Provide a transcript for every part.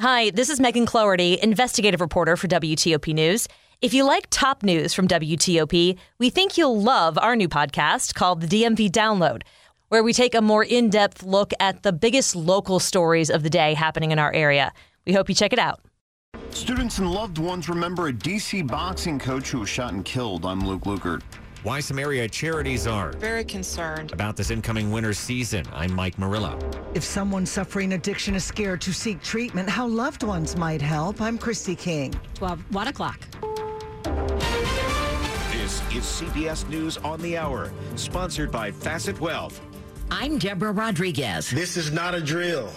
Hi, this is Megan Cloherty, investigative reporter for WTOP News. If you like top news from WTOP, we think you'll love our new podcast called The DMV Download, where we take a more in depth look at the biggest local stories of the day happening in our area. We hope you check it out. Students and loved ones remember a DC boxing coach who was shot and killed. I'm Luke Lukert. Why some area charities are very concerned about this incoming winter season. I'm Mike Murillo. If someone suffering addiction is scared to seek treatment, how loved ones might help. I'm Christy King. 12, 1 o'clock. This is CBS News on the Hour, sponsored by Facet Wealth. I'm Deborah Rodriguez. This is not a drill.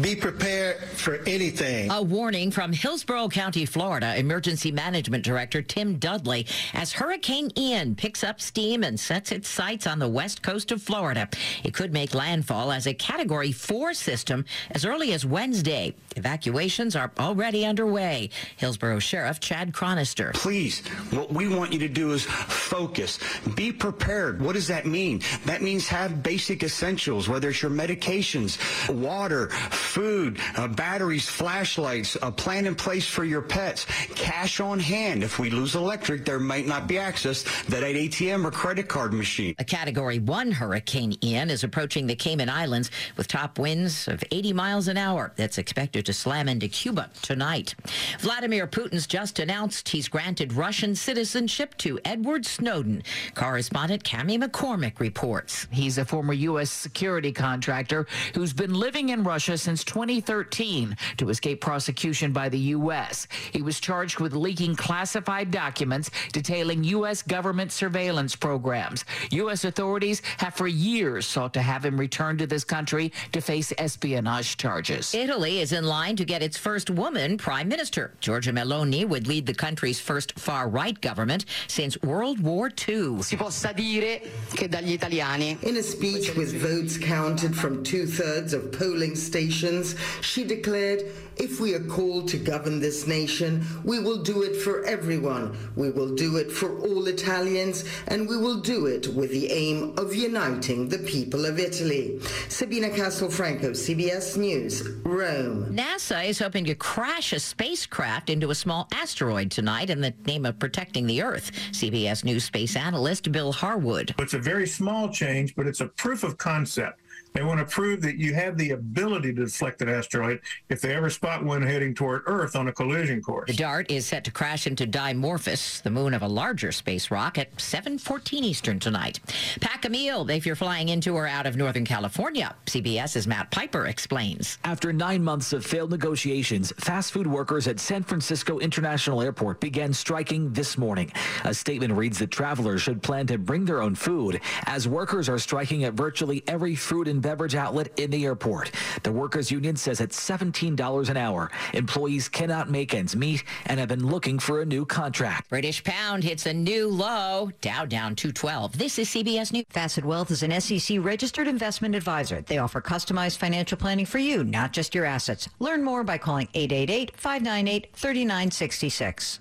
Be prepared for anything. A warning from Hillsborough County, Florida, Emergency Management Director Tim Dudley as Hurricane Ian picks up steam and sets its sights on the west coast of Florida. It could make landfall as a Category 4 system as early as Wednesday. Evacuations are already underway. Hillsborough Sheriff Chad Chronister. Please, what we want you to do is focus. Be prepared. What does that mean? That means have basic essentials, whether it's your medications, water, food, uh, batteries, flashlights, a plan in place for your pets, cash on hand. If we lose electric, there might not be access to that ATM or credit card machine. A Category 1 Hurricane Ian is approaching the Cayman Islands with top winds of 80 miles an hour. That's expected to slam into Cuba tonight. Vladimir Putin's just announced he's granted Russian citizenship to Edward Snowden. Correspondent Cami McCormick reports. He's a former U.S. security contractor who's been living in Russia Russia since 2013 to escape prosecution by the U.S. He was charged with leaking classified documents detailing U.S. government surveillance programs. U.S. authorities have for years sought to have him returned to this country to face espionage charges. Italy is in line to get its first woman prime minister. Giorgia Meloni would lead the country's first far right government since World War II. Si possa dire che dagli italiani. In a speech with votes counted from two thirds of polling stations, stations, she declared, if we are called to govern this nation, we will do it for everyone. We will do it for all Italians, and we will do it with the aim of uniting the people of Italy. Sabina Castelfranco, CBS News, Rome. NASA is hoping to crash a spacecraft into a small asteroid tonight in the name of protecting the Earth. CBS News space analyst Bill Harwood. It's a very small change, but it's a proof of concept. They want to prove that you have the ability to deflect an asteroid if they ever spot one heading toward Earth on a collision course. The DART is set to crash into Dimorphos, the moon of a larger space rock, at 7:14 Eastern tonight. Pack a meal if you're flying into or out of Northern California. CBS's Matt Piper explains. After nine months of failed negotiations, fast food workers at San Francisco International Airport began striking this morning. A statement reads that travelers should plan to bring their own food, as workers are striking at virtually every food and beverage outlet in the airport. The workers union says it's $17 an hour. Employees cannot make ends meet and have been looking for a new contract. British pound hits a new low, Dow down 212. This is CBS News. Facet Wealth is an SEC registered investment advisor. They offer customized financial planning for you, not just your assets. Learn more by calling 888-598-3966.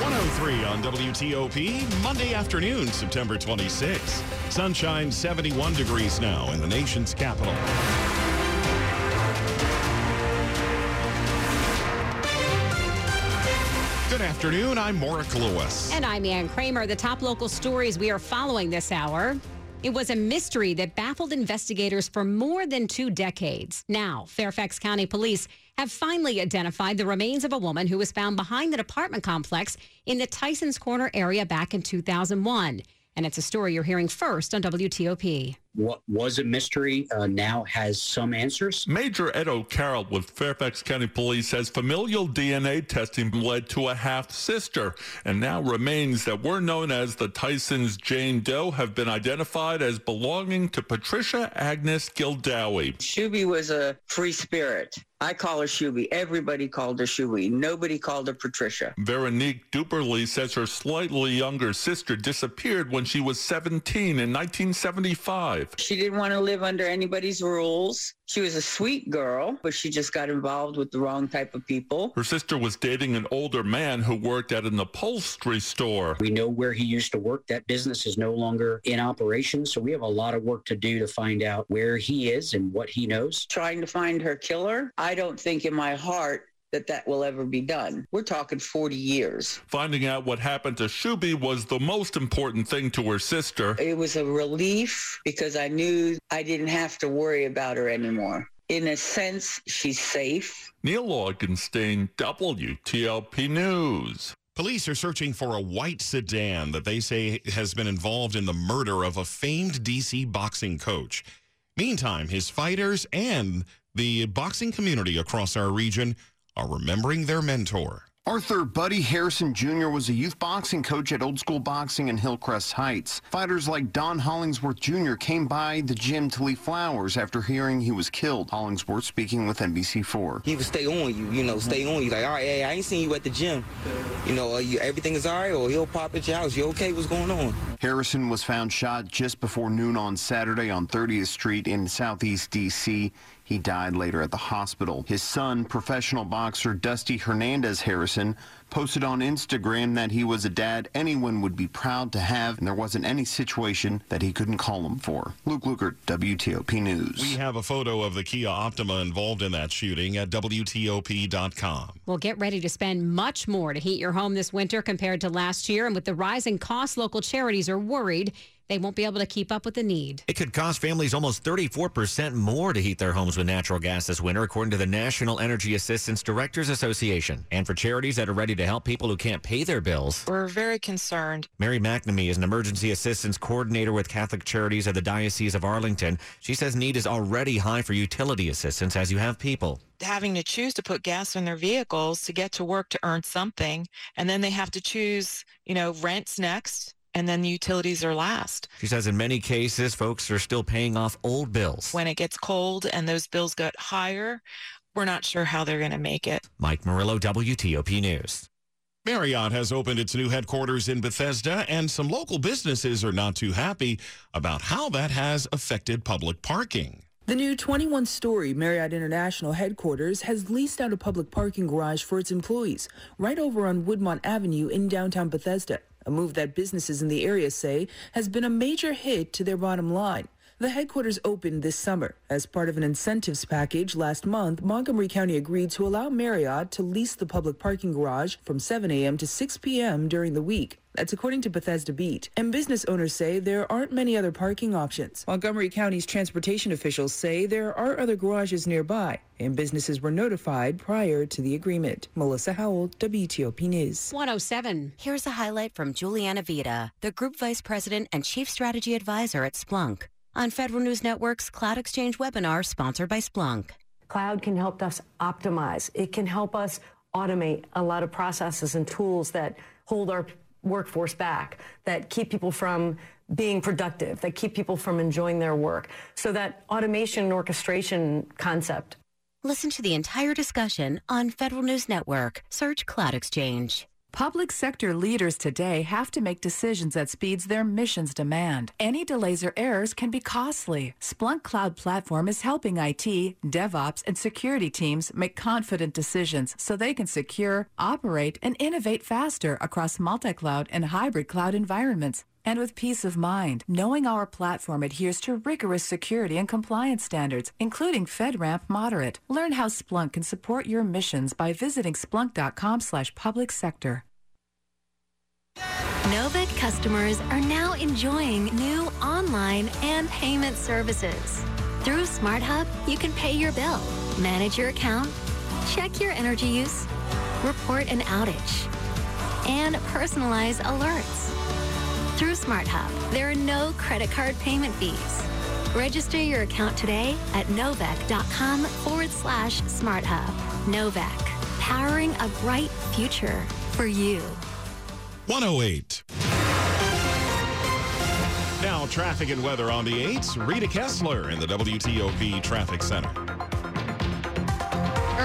103 on WTOP, Monday afternoon, September 26. Sunshine 71 degrees now in the nation's capital. Good afternoon. I'm Maura Lewis. And I'm Ann Kramer. The top local stories we are following this hour. It was a mystery that baffled investigators for more than two decades. Now, Fairfax County Police have finally identified the remains of a woman who was found behind an apartment complex in the Tysons Corner area back in 2001. And it's a story you're hearing first on WTOP. What was a mystery uh, now has some answers. Major Ed O'Carroll with Fairfax County Police says familial DNA testing led to a half sister, and now remains that were known as the Tyson's Jane Doe have been identified as belonging to Patricia Agnes Gildawie. Shuby was a free spirit. I call her Shuby. Everybody called her Shuby. Nobody called her Patricia. Veronique Duberly says her slightly younger sister disappeared when she was 17 in 1975. She didn't want to live under anybody's rules. She was a sweet girl, but she just got involved with the wrong type of people. Her sister was dating an older man who worked at an upholstery store. We know where he used to work. That business is no longer in operation, so we have a lot of work to do to find out where he is and what he knows. Trying to find her killer, I don't think in my heart that that will ever be done. We're talking 40 years. Finding out what happened to Shuby was the most important thing to her sister. It was a relief because I knew I didn't have to worry about her anymore. In a sense, she's safe. Neil Augenstein, WTOP News. Police are searching for a white sedan that they say has been involved in the murder of a famed DC boxing coach. Meantime, his fighters and the boxing community across our region are remembering their mentor. Arthur Buddy Harrison Jr. was a youth boxing coach at Old School Boxing in Hillcrest Heights. Fighters like Don Hollingsworth Jr. came by the gym to leave flowers after hearing he was killed. Hollingsworth speaking with NBC4. He would stay on you, you know, stay on you. Like, all right, hey, I ain't seen you at the gym. You know, uh, you, everything is all right, or he'll pop at your house. You okay? What's going on? Harrison was found shot just before noon on Saturday on 30th Street in Southeast D.C. He died later at the hospital. His son, professional boxer Dusty Hernandez Harrison, posted on Instagram that he was a dad anyone would be proud to have, and there wasn't any situation that he couldn't call him for. Luke Lukert, WTOP News. We have a photo of the Kia Optima involved in that shooting at WTOP.com. Well, get ready to spend much more to heat your home this winter compared to last year. And with the rising costs, local charities are worried they won't be able to keep up with the need. It could cost families almost 34% more to heat their homes with natural gas this winter, according to the National Energy Assistance Directors Association. And for charities that are ready to help people who can't pay their bills, we're very concerned. Mary McNamee is an emergency assistance coordinator with Catholic Charities of the Diocese of Arlington. She says need is already high for utility assistance as you have people having to choose to put gas in their vehicles to get to work to earn something and then they have to choose you know rents next and then the utilities are last. She says in many cases, folks are still paying off old bills. When it gets cold and those bills get higher, we're not sure how they're going to make it. Mike Murillo, WTOP News. Marriott has opened its new headquarters in Bethesda, and some local businesses are not too happy about how that has affected public parking. The new 21 story Marriott International headquarters has leased out a public parking garage for its employees right over on Woodmont Avenue in downtown Bethesda a move that businesses in the area say has been a major hit to their bottom line. The headquarters opened this summer. As part of an incentives package last month, Montgomery County agreed to allow Marriott to lease the public parking garage from 7 a.m. to 6 p.m. during the week. That's according to Bethesda Beat. And business owners say there aren't many other parking options. Montgomery County's transportation officials say there are other garages nearby, and businesses were notified prior to the agreement. Melissa Howell, WTOP News. 107. Here's a highlight from Juliana Vida, the Group Vice President and Chief Strategy Advisor at Splunk, on Federal News Network's Cloud Exchange webinar sponsored by Splunk. Cloud can help us optimize. It can help us automate a lot of processes and tools that hold our workforce back, that keep people from being productive, that keep people from enjoying their work. So that automation and orchestration concept. Listen to the entire discussion on Federal News Network. Search Cloud Exchange. Public sector leaders today have to make decisions at speeds their missions demand. Any delays or errors can be costly. Splunk Cloud Platform is helping IT, DevOps, and security teams make confident decisions so they can secure, operate, and innovate faster across multi-cloud and hybrid cloud environments and with peace of mind, knowing our platform adheres to rigorous security and compliance standards, including FedRAMP Moderate. Learn how Splunk can support your missions by visiting splunk.com slash public sector. Novec customers are now enjoying new online and payment services. Through SmartHub, you can pay your bill, manage your account, check your energy use, report an outage, and personalize alerts. Through SmartHub, there are no credit card payment fees. Register your account today at novec.com forward slash smart hub. Novec, powering a bright future for you. 108. Now, traffic and weather on the 8s. Rita Kessler in the WTOP Traffic Center.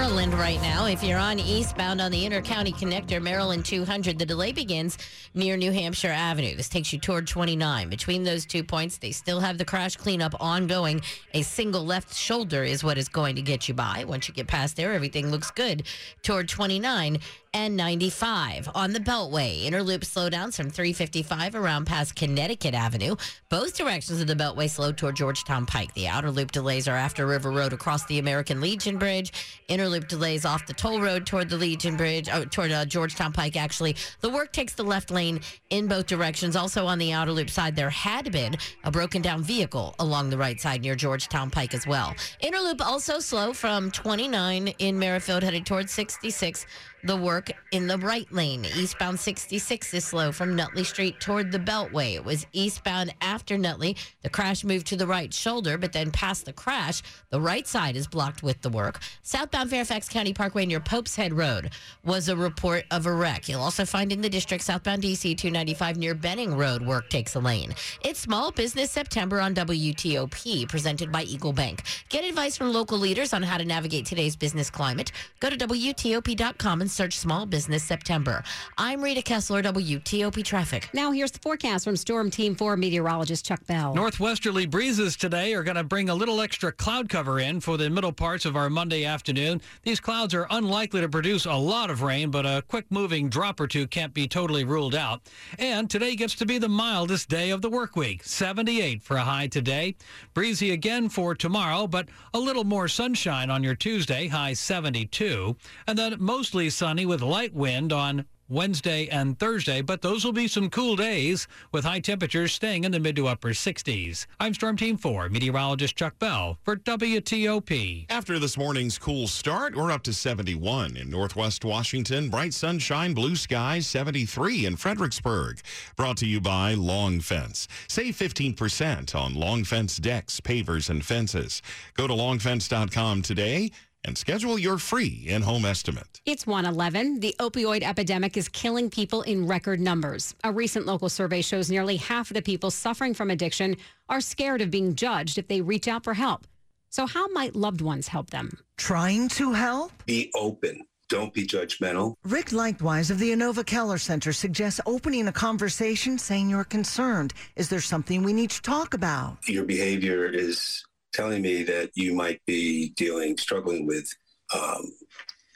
Maryland right now. If you're on eastbound on the Intercounty Connector, Maryland 200, the delay begins near New Hampshire Avenue. This takes you toward 29. Between those two points, they still have the crash cleanup ongoing. A single left shoulder is what is going to get you by. Once you get past there, everything looks good toward 29 and 95 on the Beltway. Inner loop slowdowns from 355 around past Connecticut Avenue. Both directions of the Beltway slow toward Georgetown Pike. The outer loop delays are after River Road across the American Legion Bridge. Inner loop delays off the toll road toward the Legion Bridge, oh, toward uh, Georgetown Pike, actually. The work takes the left lane in both directions. Also on the outer loop side, there had been a broken down vehicle along the right side near Georgetown Pike as well. Inner loop also slow from 29 in Merrifield headed towards 66 the work in the right lane. Eastbound 66 is slow from Nutley Street toward the Beltway. It was eastbound after Nutley. The crash moved to the right shoulder, but then past the crash, the right side is blocked with the work. Southbound Fairfax County Parkway near Pope's Head Road was a report of a wreck. You'll also find in the district southbound DC 295 near Benning Road, work takes a lane. It's Small Business September on WTOP, presented by Eagle Bank. Get advice from local leaders on how to navigate today's business climate. Go to WTOP.com and search Small Business September. I'm Rita Kessler, WTOP Traffic. Now here's the forecast from Storm Team 4 meteorologist Chuck Bell. Northwesterly breezes today are going to bring a little extra cloud cover in for the middle parts of our Monday afternoon. These clouds are unlikely to produce a lot of rain, but a quick moving drop or two can't be totally ruled out. And today gets to be the mildest day of the work week, 78 for a high today. Breezy again for tomorrow, but a little more sunshine on your Tuesday, high 72. And then mostly sunny with light wind on Wednesday and Thursday, but those will be some cool days with high temperatures staying in the mid to upper 60s. I'm Storm Team 4 meteorologist Chuck Bell for WTOP. After this morning's cool start, we're up to 71 in Northwest Washington. Bright sunshine, blue skies, 73 in Fredericksburg. Brought to you by Long Fence. Save 15% on Long Fence decks, pavers, and fences. Go to longfence.com today and schedule your free in-home estimate. It's 111. The opioid epidemic is killing people in record numbers. A recent local survey shows nearly half of the people suffering from addiction are scared of being judged if they reach out for help. So how might loved ones help them? Trying to help? Be open. Don't be judgmental. Rick Leichtweis of the Inova Kellar Center suggests opening a conversation saying you're concerned. Is there something we need to talk about? Your behavior is telling me that you might be dealing, struggling with um,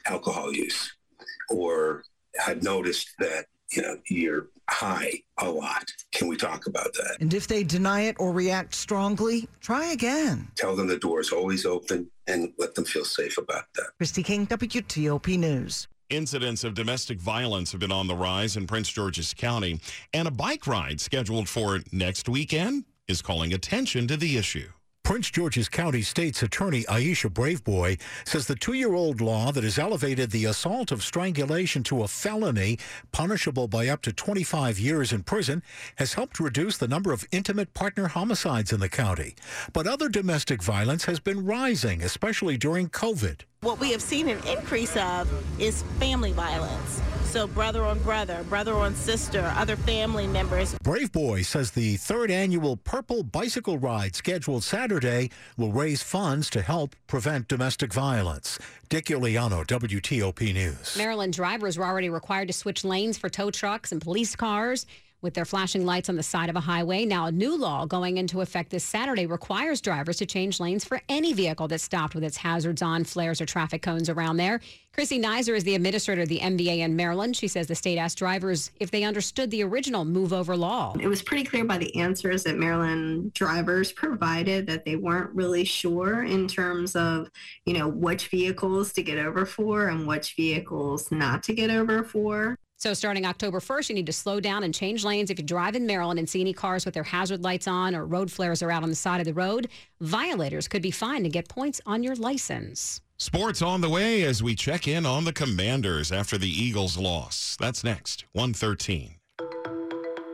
alcohol use, or had noticed that you know you're high a lot. Can we talk about that? And if they deny it or react strongly, try again. Tell them the door is always open and let them feel safe about that. Christy King, WTOP News. Incidents of domestic violence have been on the rise in Prince George's County, and a bike ride scheduled for next weekend is calling attention to the issue. Prince George's County State's Attorney Aisha Braveboy says the two-year-old law that has elevated the assault of strangulation to a felony punishable by up to 25 years in prison has helped reduce the number of intimate partner homicides in the county. But other domestic violence has been rising, especially during COVID. What we have seen an increase of is family violence. So brother on brother, brother on sister, other family members. Braveboy says the third annual Purple Bicycle Ride scheduled Saturday will raise funds to help prevent domestic violence. Dick Uliano, WTOP News. Maryland drivers were already required to switch lanes for tow trucks and police cars with their flashing lights on the side of a highway. Now, a new law going into effect this Saturday requires drivers to change lanes for any vehicle that's stopped with its hazards on, flares, or traffic cones around there. Chrissy Nizer is the administrator of the MVA in Maryland. She says the state asked drivers if they understood the original move over law. It was pretty clear by the answers that Maryland drivers provided that they weren't really sure in terms of, you know, which vehicles to get over for and which vehicles not to get over for. So starting October 1st, you need to slow down and change lanes. If you drive in Maryland and see any cars with their hazard lights on or road flares are out on the side of the road, violators could be fined and get points on your license. Sports on the way as we check in on the Commanders after the Eagles' loss. That's next, 113.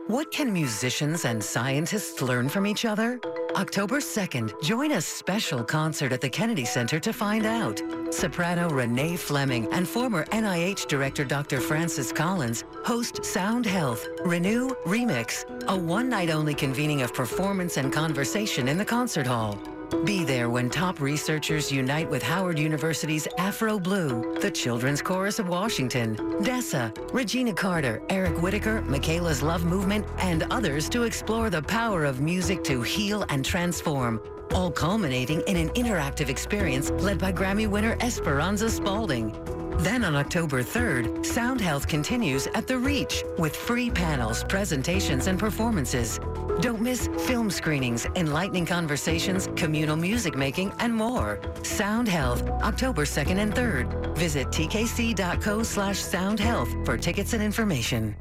What can musicians and scientists learn from each other? October 2nd, join a special concert at the Kennedy Center to find out. Soprano Renee Fleming and former NIH Director Dr. Francis Collins host Sound Health Renew Remix, a one-night-only convening of performance and conversation in the concert hall. Be there when top researchers unite with Howard University's Afro Blue, the Children's Chorus of Washington, Dessa, Regina Carter, Eric Whitacre, Michaela's Love Movement, and others to explore the power of music to heal and transform, all culminating in an interactive experience led by Grammy winner Esperanza Spalding. Then on October 3rd, Sound Health continues at The Reach with free panels, presentations, and performances. Don't miss film screenings, enlightening conversations, communal music making, and more. Sound Health, October 2nd and 3rd. Visit tkc.co slash soundhealth for tickets and information.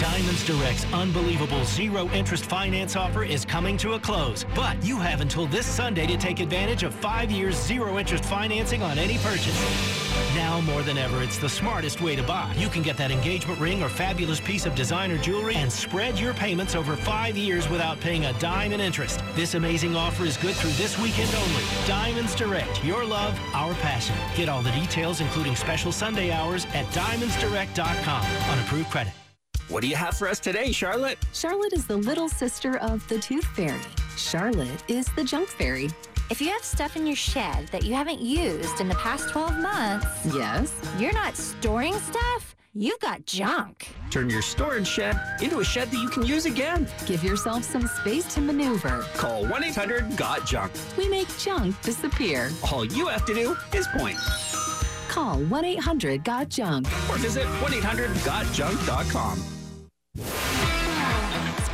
Diamonds Direct's unbelievable zero interest finance offer is coming to a close, but you have until this Sunday to take advantage of five years zero interest financing on any purchase. Now more than ever, it's the smartest way to buy. You can get that engagement ring or fabulous piece of designer jewelry and spread your payments over five years without paying a dime in interest. This amazing offer is good through this weekend only. Diamonds Direct, your love, our passion. Get all the details, including special Sunday hours, at diamondsdirect.com on approved credit. What do you have for us today, Charlotte? Charlotte is the little sister of the tooth fairy. Charlotte is the junk fairy. If you have stuff in your shed that you haven't used in the past 12 months, yes, you're not storing stuff, you've got junk. Turn your storage shed into a shed that you can use again. Give yourself some space to maneuver. Call 1 800 GOT JUNK. We make junk disappear. All you have to do is point. Call 1 800 GOT JUNK or visit 1 800 GOTJUNK.com.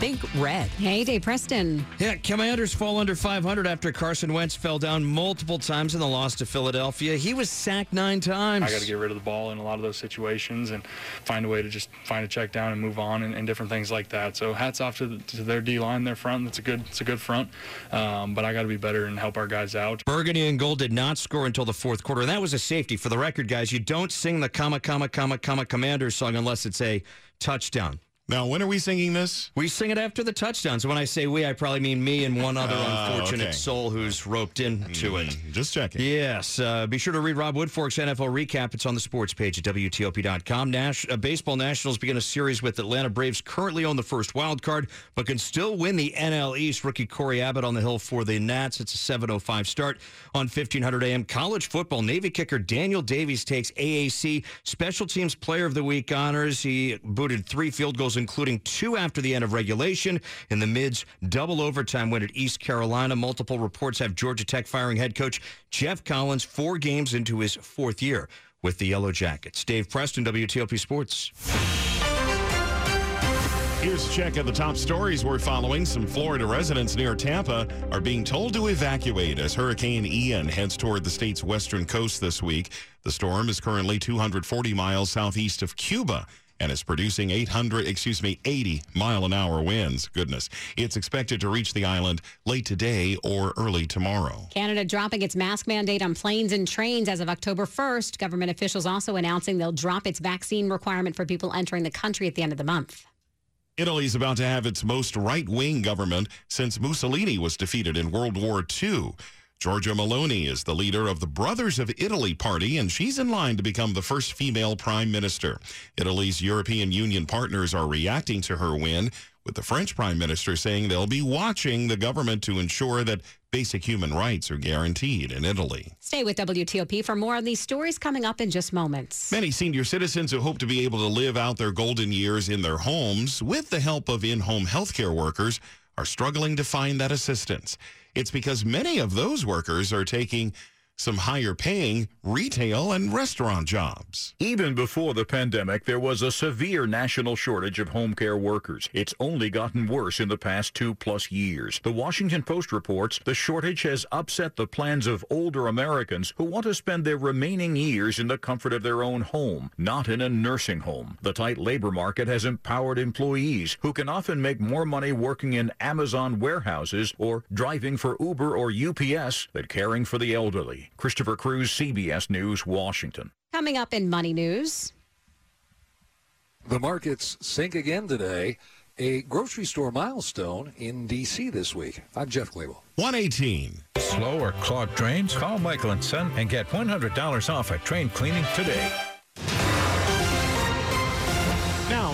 Think red. Hey, Dave Preston. Yeah, Commanders fall under 500 after Carson Wentz fell down multiple times in the loss to Philadelphia. He was sacked nine times. I got to get rid of the ball in a lot of those situations and find a way to just find a check down and move on and, and different things like that. So hats off to, the, to their D line, their front. That's a good, it's a good front. Um, but I got to be better and help our guys out. Burgundy and Gold did not score until the fourth quarter, and that was a safety. For the record, guys, you don't sing the comma, comma, comma, comma, Commanders song unless it's a touchdown. Now, when are we singing this? We sing it after the touchdowns. When I say we, I probably mean me and one other Oh, unfortunate okay. soul who's roped into it. Just checking. Yes. Uh, be sure to read Rob Woodfork's NFL recap. It's on the sports page at WTOP.com. Nash, uh, Baseball Nationals begin a series with Atlanta Braves currently on the first wild card, but can still win the NL East. Rookie Cory Abbott on the hill for the Nats. It's a 7.05 start on 1500 AM. College football, Navy kicker Daniel Davies takes AAC Special Teams Player of the Week honors. He booted three field goals, including two after the end of regulation. In the mids, double overtime win at East Carolina. Multiple reports have Georgia Tech firing head coach Geoff Collins four games into his fourth year with the Yellow Jackets. Dave Preston, WTOP Sports. Here's a check of the top stories we're following. Some Florida residents near Tampa are being told to evacuate as Hurricane Ian heads toward the state's western coast this week. The storm is currently 240 miles southeast of Cuba and is producing 800, excuse me, 80 mile an hour winds. Goodness. It's expected to reach the island late today or early tomorrow. Canada dropping its mask mandate on planes and trains as of October 1st. Government officials also announcing they'll drop its vaccine requirement for people entering the country at the end of the month. Italy's about to have its most right wing government since Mussolini was defeated in World War II. Giorgia Meloni is the leader of the Brothers of Italy party, and she's in line to become the first female prime minister. Italy's European Union partners are reacting to her win, with the French prime minister saying they'll be watching the government to ensure that basic human rights are guaranteed in Italy. Stay with WTOP for more on these stories coming up in just moments. Many senior citizens who hope to be able to live out their golden years in their homes with the help of in home healthcare workers are struggling to find that assistance. It's because many of those workers are taking some higher paying retail and restaurant jobs. Even before the pandemic, there was a severe national shortage of home care workers. It's only gotten worse in the past two plus years. The Washington Post reports the shortage has upset the plans of older Americans who want to spend their remaining years in the comfort of their own home, not in a nursing home. The tight labor market has empowered employees who can often make more money working in Amazon warehouses or driving for Uber or UPS than caring for the elderly. Christopher Cruz, CBS News, Washington. Coming up in Money News. The markets sink again today. A grocery store milestone in D.C. this week. I'm Jeff Clabaugh. 118. Slow or clogged drains? Call Michael and Son and get $100 off at train cleaning today.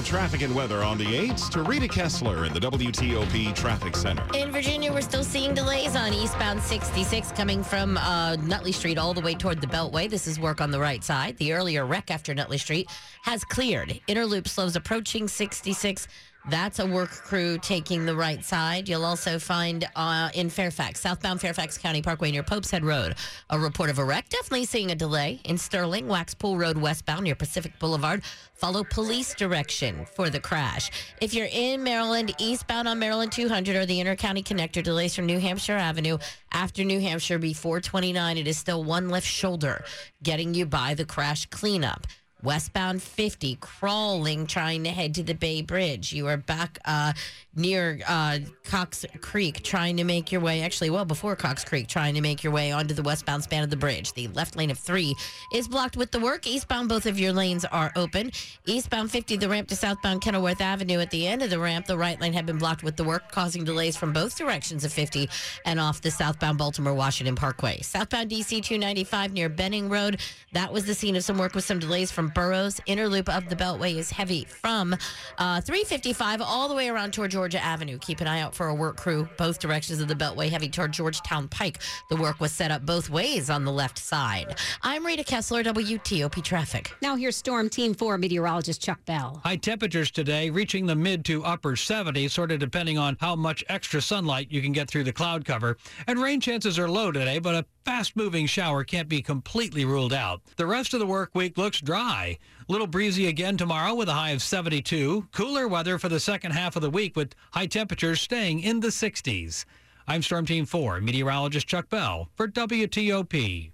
Traffic and weather on the 8s to Rita Kessler in the WTOP Traffic Center. In Virginia, we're still seeing delays on eastbound 66 coming from uh, Nutley Street all the way toward the Beltway. This is work on the right side. The earlier wreck after Nutley Street has cleared. Inner loop slows approaching 66 that's a work crew taking the right side. You'll also find uh, in Fairfax, southbound Fairfax County Parkway near Pope's Head Road, a report of a wreck. Definitely seeing a delay in Sterling, Waxpool Road westbound near Pacific Boulevard. Follow police direction for the crash. If you're in Maryland, eastbound on Maryland 200 or the Intercounty Connector, delays from New Hampshire Avenue after New Hampshire before 29. It is still one left shoulder getting you by the crash cleanup westbound 50 crawling trying to head to the bay bridge. You are back uh, near uh, cox creek trying to make your way actually well before cox creek trying to make your way onto the westbound span of the bridge. The left lane of three is blocked with the work. Eastbound both of your lanes are open. Eastbound 50 the ramp to southbound kenilworth avenue at the end of the ramp. The right lane had been blocked with the work causing delays from both directions of 50 and off the southbound baltimore washington parkway. Southbound dc 295 near benning road. That was the scene of some work with some delays from Burroughs. Inner loop of the Beltway is heavy from uh, 355 all the way around toward Georgia Avenue. Keep an eye out for a work crew both directions of the Beltway, heavy toward Georgetown Pike. The work was set up both ways on the left side. I'm Rita Kessler, WTOP Traffic. Now here's Storm Team 4 meteorologist Chuck Bell. High temperatures today reaching the mid to upper 70s, sort of depending on how much extra sunlight you can get through the cloud cover. And rain chances are low today, but a fast moving shower can't be completely ruled out. The rest of the work week looks dry. Little breezy again tomorrow with a high of 72. Cooler weather for the second half of the week with high temperatures staying in the 60s. I'm Storm Team 4 meteorologist Chuck Bell for WTOP.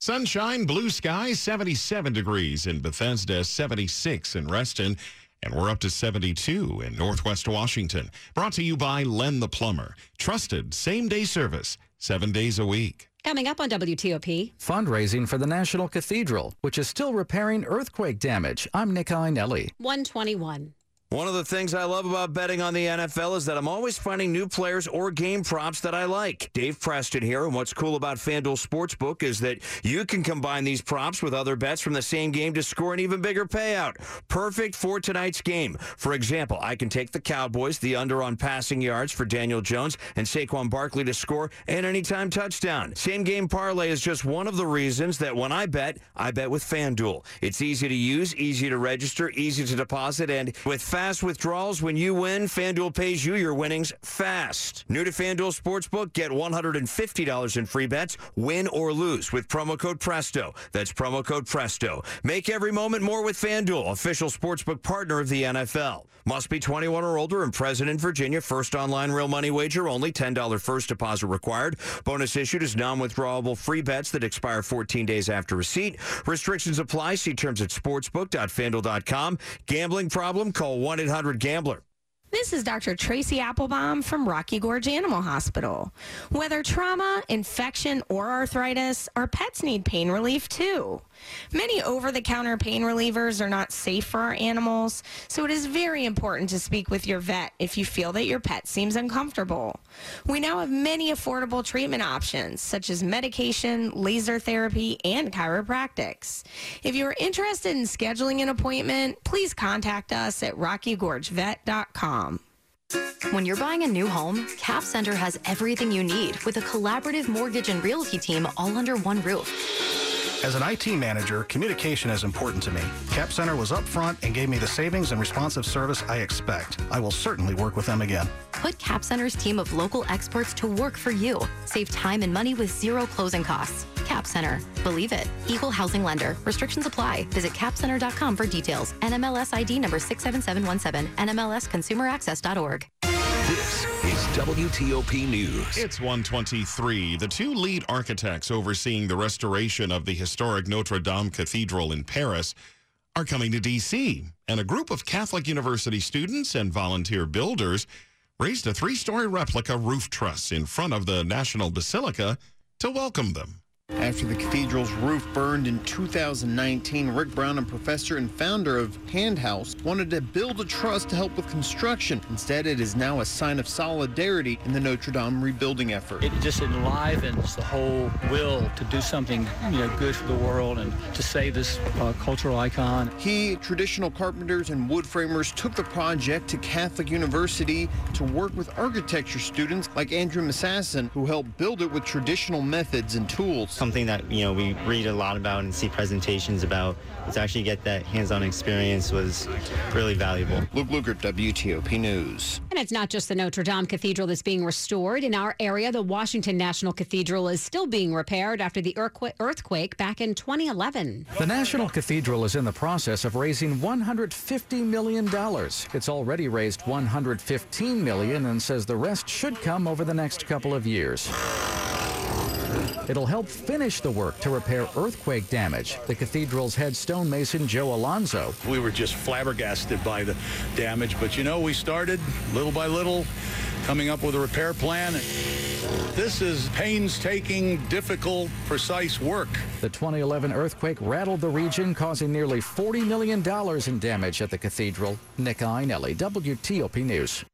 Sunshine, blue skies, 77 degrees in Bethesda, 76 in Reston, and we're up to 72 in Northwest Washington. Brought to you by Len the Plumber. Trusted same day service, seven days a week. Coming up on WTOP. Fundraising for the National Cathedral, which is still repairing earthquake damage. I'm Nick Iannelli. 121. One of the things I love about betting on the NFL is that I'm always finding new players or game props that I like. Dave Preston here, and what's cool about FanDuel Sportsbook is that you can combine these props with other bets from the same game to score an even bigger payout. Perfect for tonight's game. For example, I can take the Cowboys, the under on passing yards for Daniel Jones and Saquon Barkley to score an anytime touchdown. Same game parlay is just one of the reasons that when I bet, I bet with FanDuel. It's easy to use, easy to register, easy to deposit, and with fast withdrawals, when you win, FanDuel pays you your winnings fast. New to FanDuel Sportsbook, get $150 in free bets, win or lose with promo code PRESTO. That's promo code PRESTO. Make every moment more with FanDuel, official sportsbook partner of the NFL. Must be 21 or older and present in Virginia. First online real money wager only. $10 first deposit required. Bonus issued is non-withdrawable free bets that expire 14 days after receipt. Restrictions apply. See terms at sportsbook.fanduel.com. Gambling problem? Call 1-800-GAMBLER. This is Dr. Tracy Applebaum from Rocky Gorge Animal Hospital. Whether trauma, infection, or arthritis, our pets need pain relief too. Many over the counter pain relievers are not safe for our animals, so it is very important to speak with your vet if you feel that your pet seems uncomfortable. We now have many affordable treatment options, such as medication, laser therapy, and chiropractics. If you are interested in scheduling an appointment, please contact us at rockygorgevet.com. When you're buying a new home, Cap Center has everything you need with a collaborative mortgage and realty team all under one roof. As an IT manager, communication is important to me. Cap Center was upfront and gave me the savings and responsive service I expect. I will certainly work with them again. Put Cap Center's team of local experts to work for you. Save time and money with zero closing costs. Cap Center. Believe it. Equal housing lender. Restrictions apply. Visit capcenter.com for details. NMLS ID number 67717. NMLSconsumeraccess.org. This is WTOP News. It's 123. The two lead architects overseeing the restoration of the historic Notre Dame Cathedral in Paris are coming to D.C., and a group of Catholic University students and volunteer builders raised a three story replica roof truss in front of the National Basilica to welcome them. After the cathedral's roof burned in 2019, Rick Brown, a professor and founder of Handshouse, wanted to build a truss to help with construction. Instead, it is now a sign of solidarity in the Notre Dame rebuilding effort. It just enlivens the whole will to do something you know, good for the world and to save this uh, cultural icon. He, traditional carpenters and wood framers took the project to Catholic University to work with architecture students like Andrew Massassin, who helped build it with traditional methods and tools. Something that, you know, we read a lot about and see presentations about, to actually get that hands-on experience was really valuable. Luke Lukert, WTOP News. And it's not just the Notre Dame Cathedral that's being restored. In our area, the Washington National Cathedral is still being repaired after the earthquake back in 2011. The National Cathedral is in the process of raising $150 million. It's already raised $115 million and says the rest should come over the next couple of years. It'll help finish the work to repair earthquake damage. The cathedral's head stonemason, Joe Alonso. We were just flabbergasted by the damage, but you know, we started little by little coming up with a repair plan. This is painstaking, difficult, precise work. The 2011 earthquake rattled the region, causing nearly $40 million in damage at the cathedral. Nick Iannelli, WTOP News.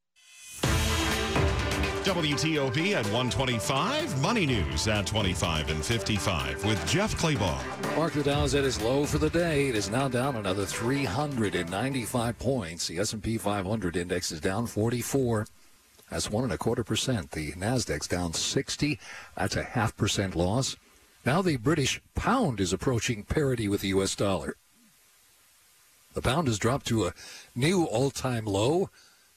WTOP at 125, Money News at 25 and 55 with Jeff Clabaugh. Market Dow is at its low for the day. It is now down another 395 points. The S&P 500 index is down 44. That's one and a quarter percent. The Nasdaq's down 60. That's a half percent loss. Now the British pound is approaching parity with the U.S. dollar. The pound has dropped to a new all-time low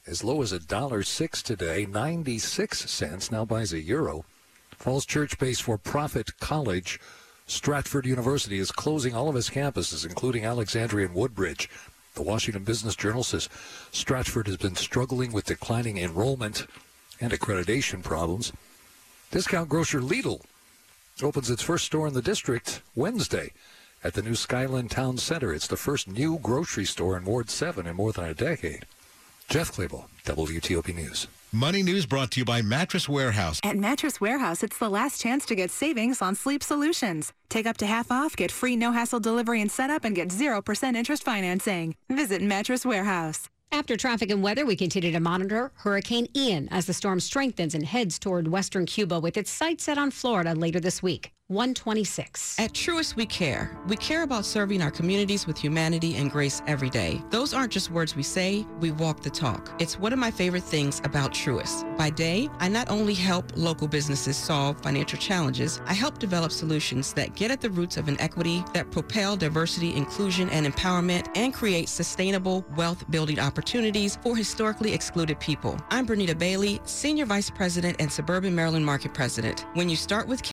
as low as a dollar six today, 96 cents now buys a euro. Falls Church-based for-profit college Stratford University is closing all of its campuses, including Alexandria and Woodbridge. The Washington Business Journal says Stratford has been struggling with declining enrollment and accreditation problems. Discount grocer Lidl opens its first store in the district Wednesday at the new Skyland Town Center. It's the first new grocery store in Ward 7 in more than a decade. Jeff Clabaugh, WTOP News. Money News brought to you by Mattress Warehouse. At Mattress Warehouse, it's the last chance to get savings on sleep solutions. Take up to half off, get free no hassle delivery and setup, and get 0% interest financing. Visit Mattress Warehouse. After traffic and weather, we continue to monitor Hurricane Ian as the storm strengthens and heads toward western Cuba with its sights set on Florida later this week. 126. At Truist, we care. We care about serving our communities with humanity and grace every day. Those aren't just words we say, we walk the talk. It's one of my favorite things about Truist. By day, I not only help local businesses solve financial challenges, I help develop solutions that get at the roots of inequity, that propel diversity, inclusion, and empowerment, and create sustainable wealth building opportunities for historically excluded people. I'm Bernita Bailey, Senior Vice President and Suburban Maryland Market President. When you start with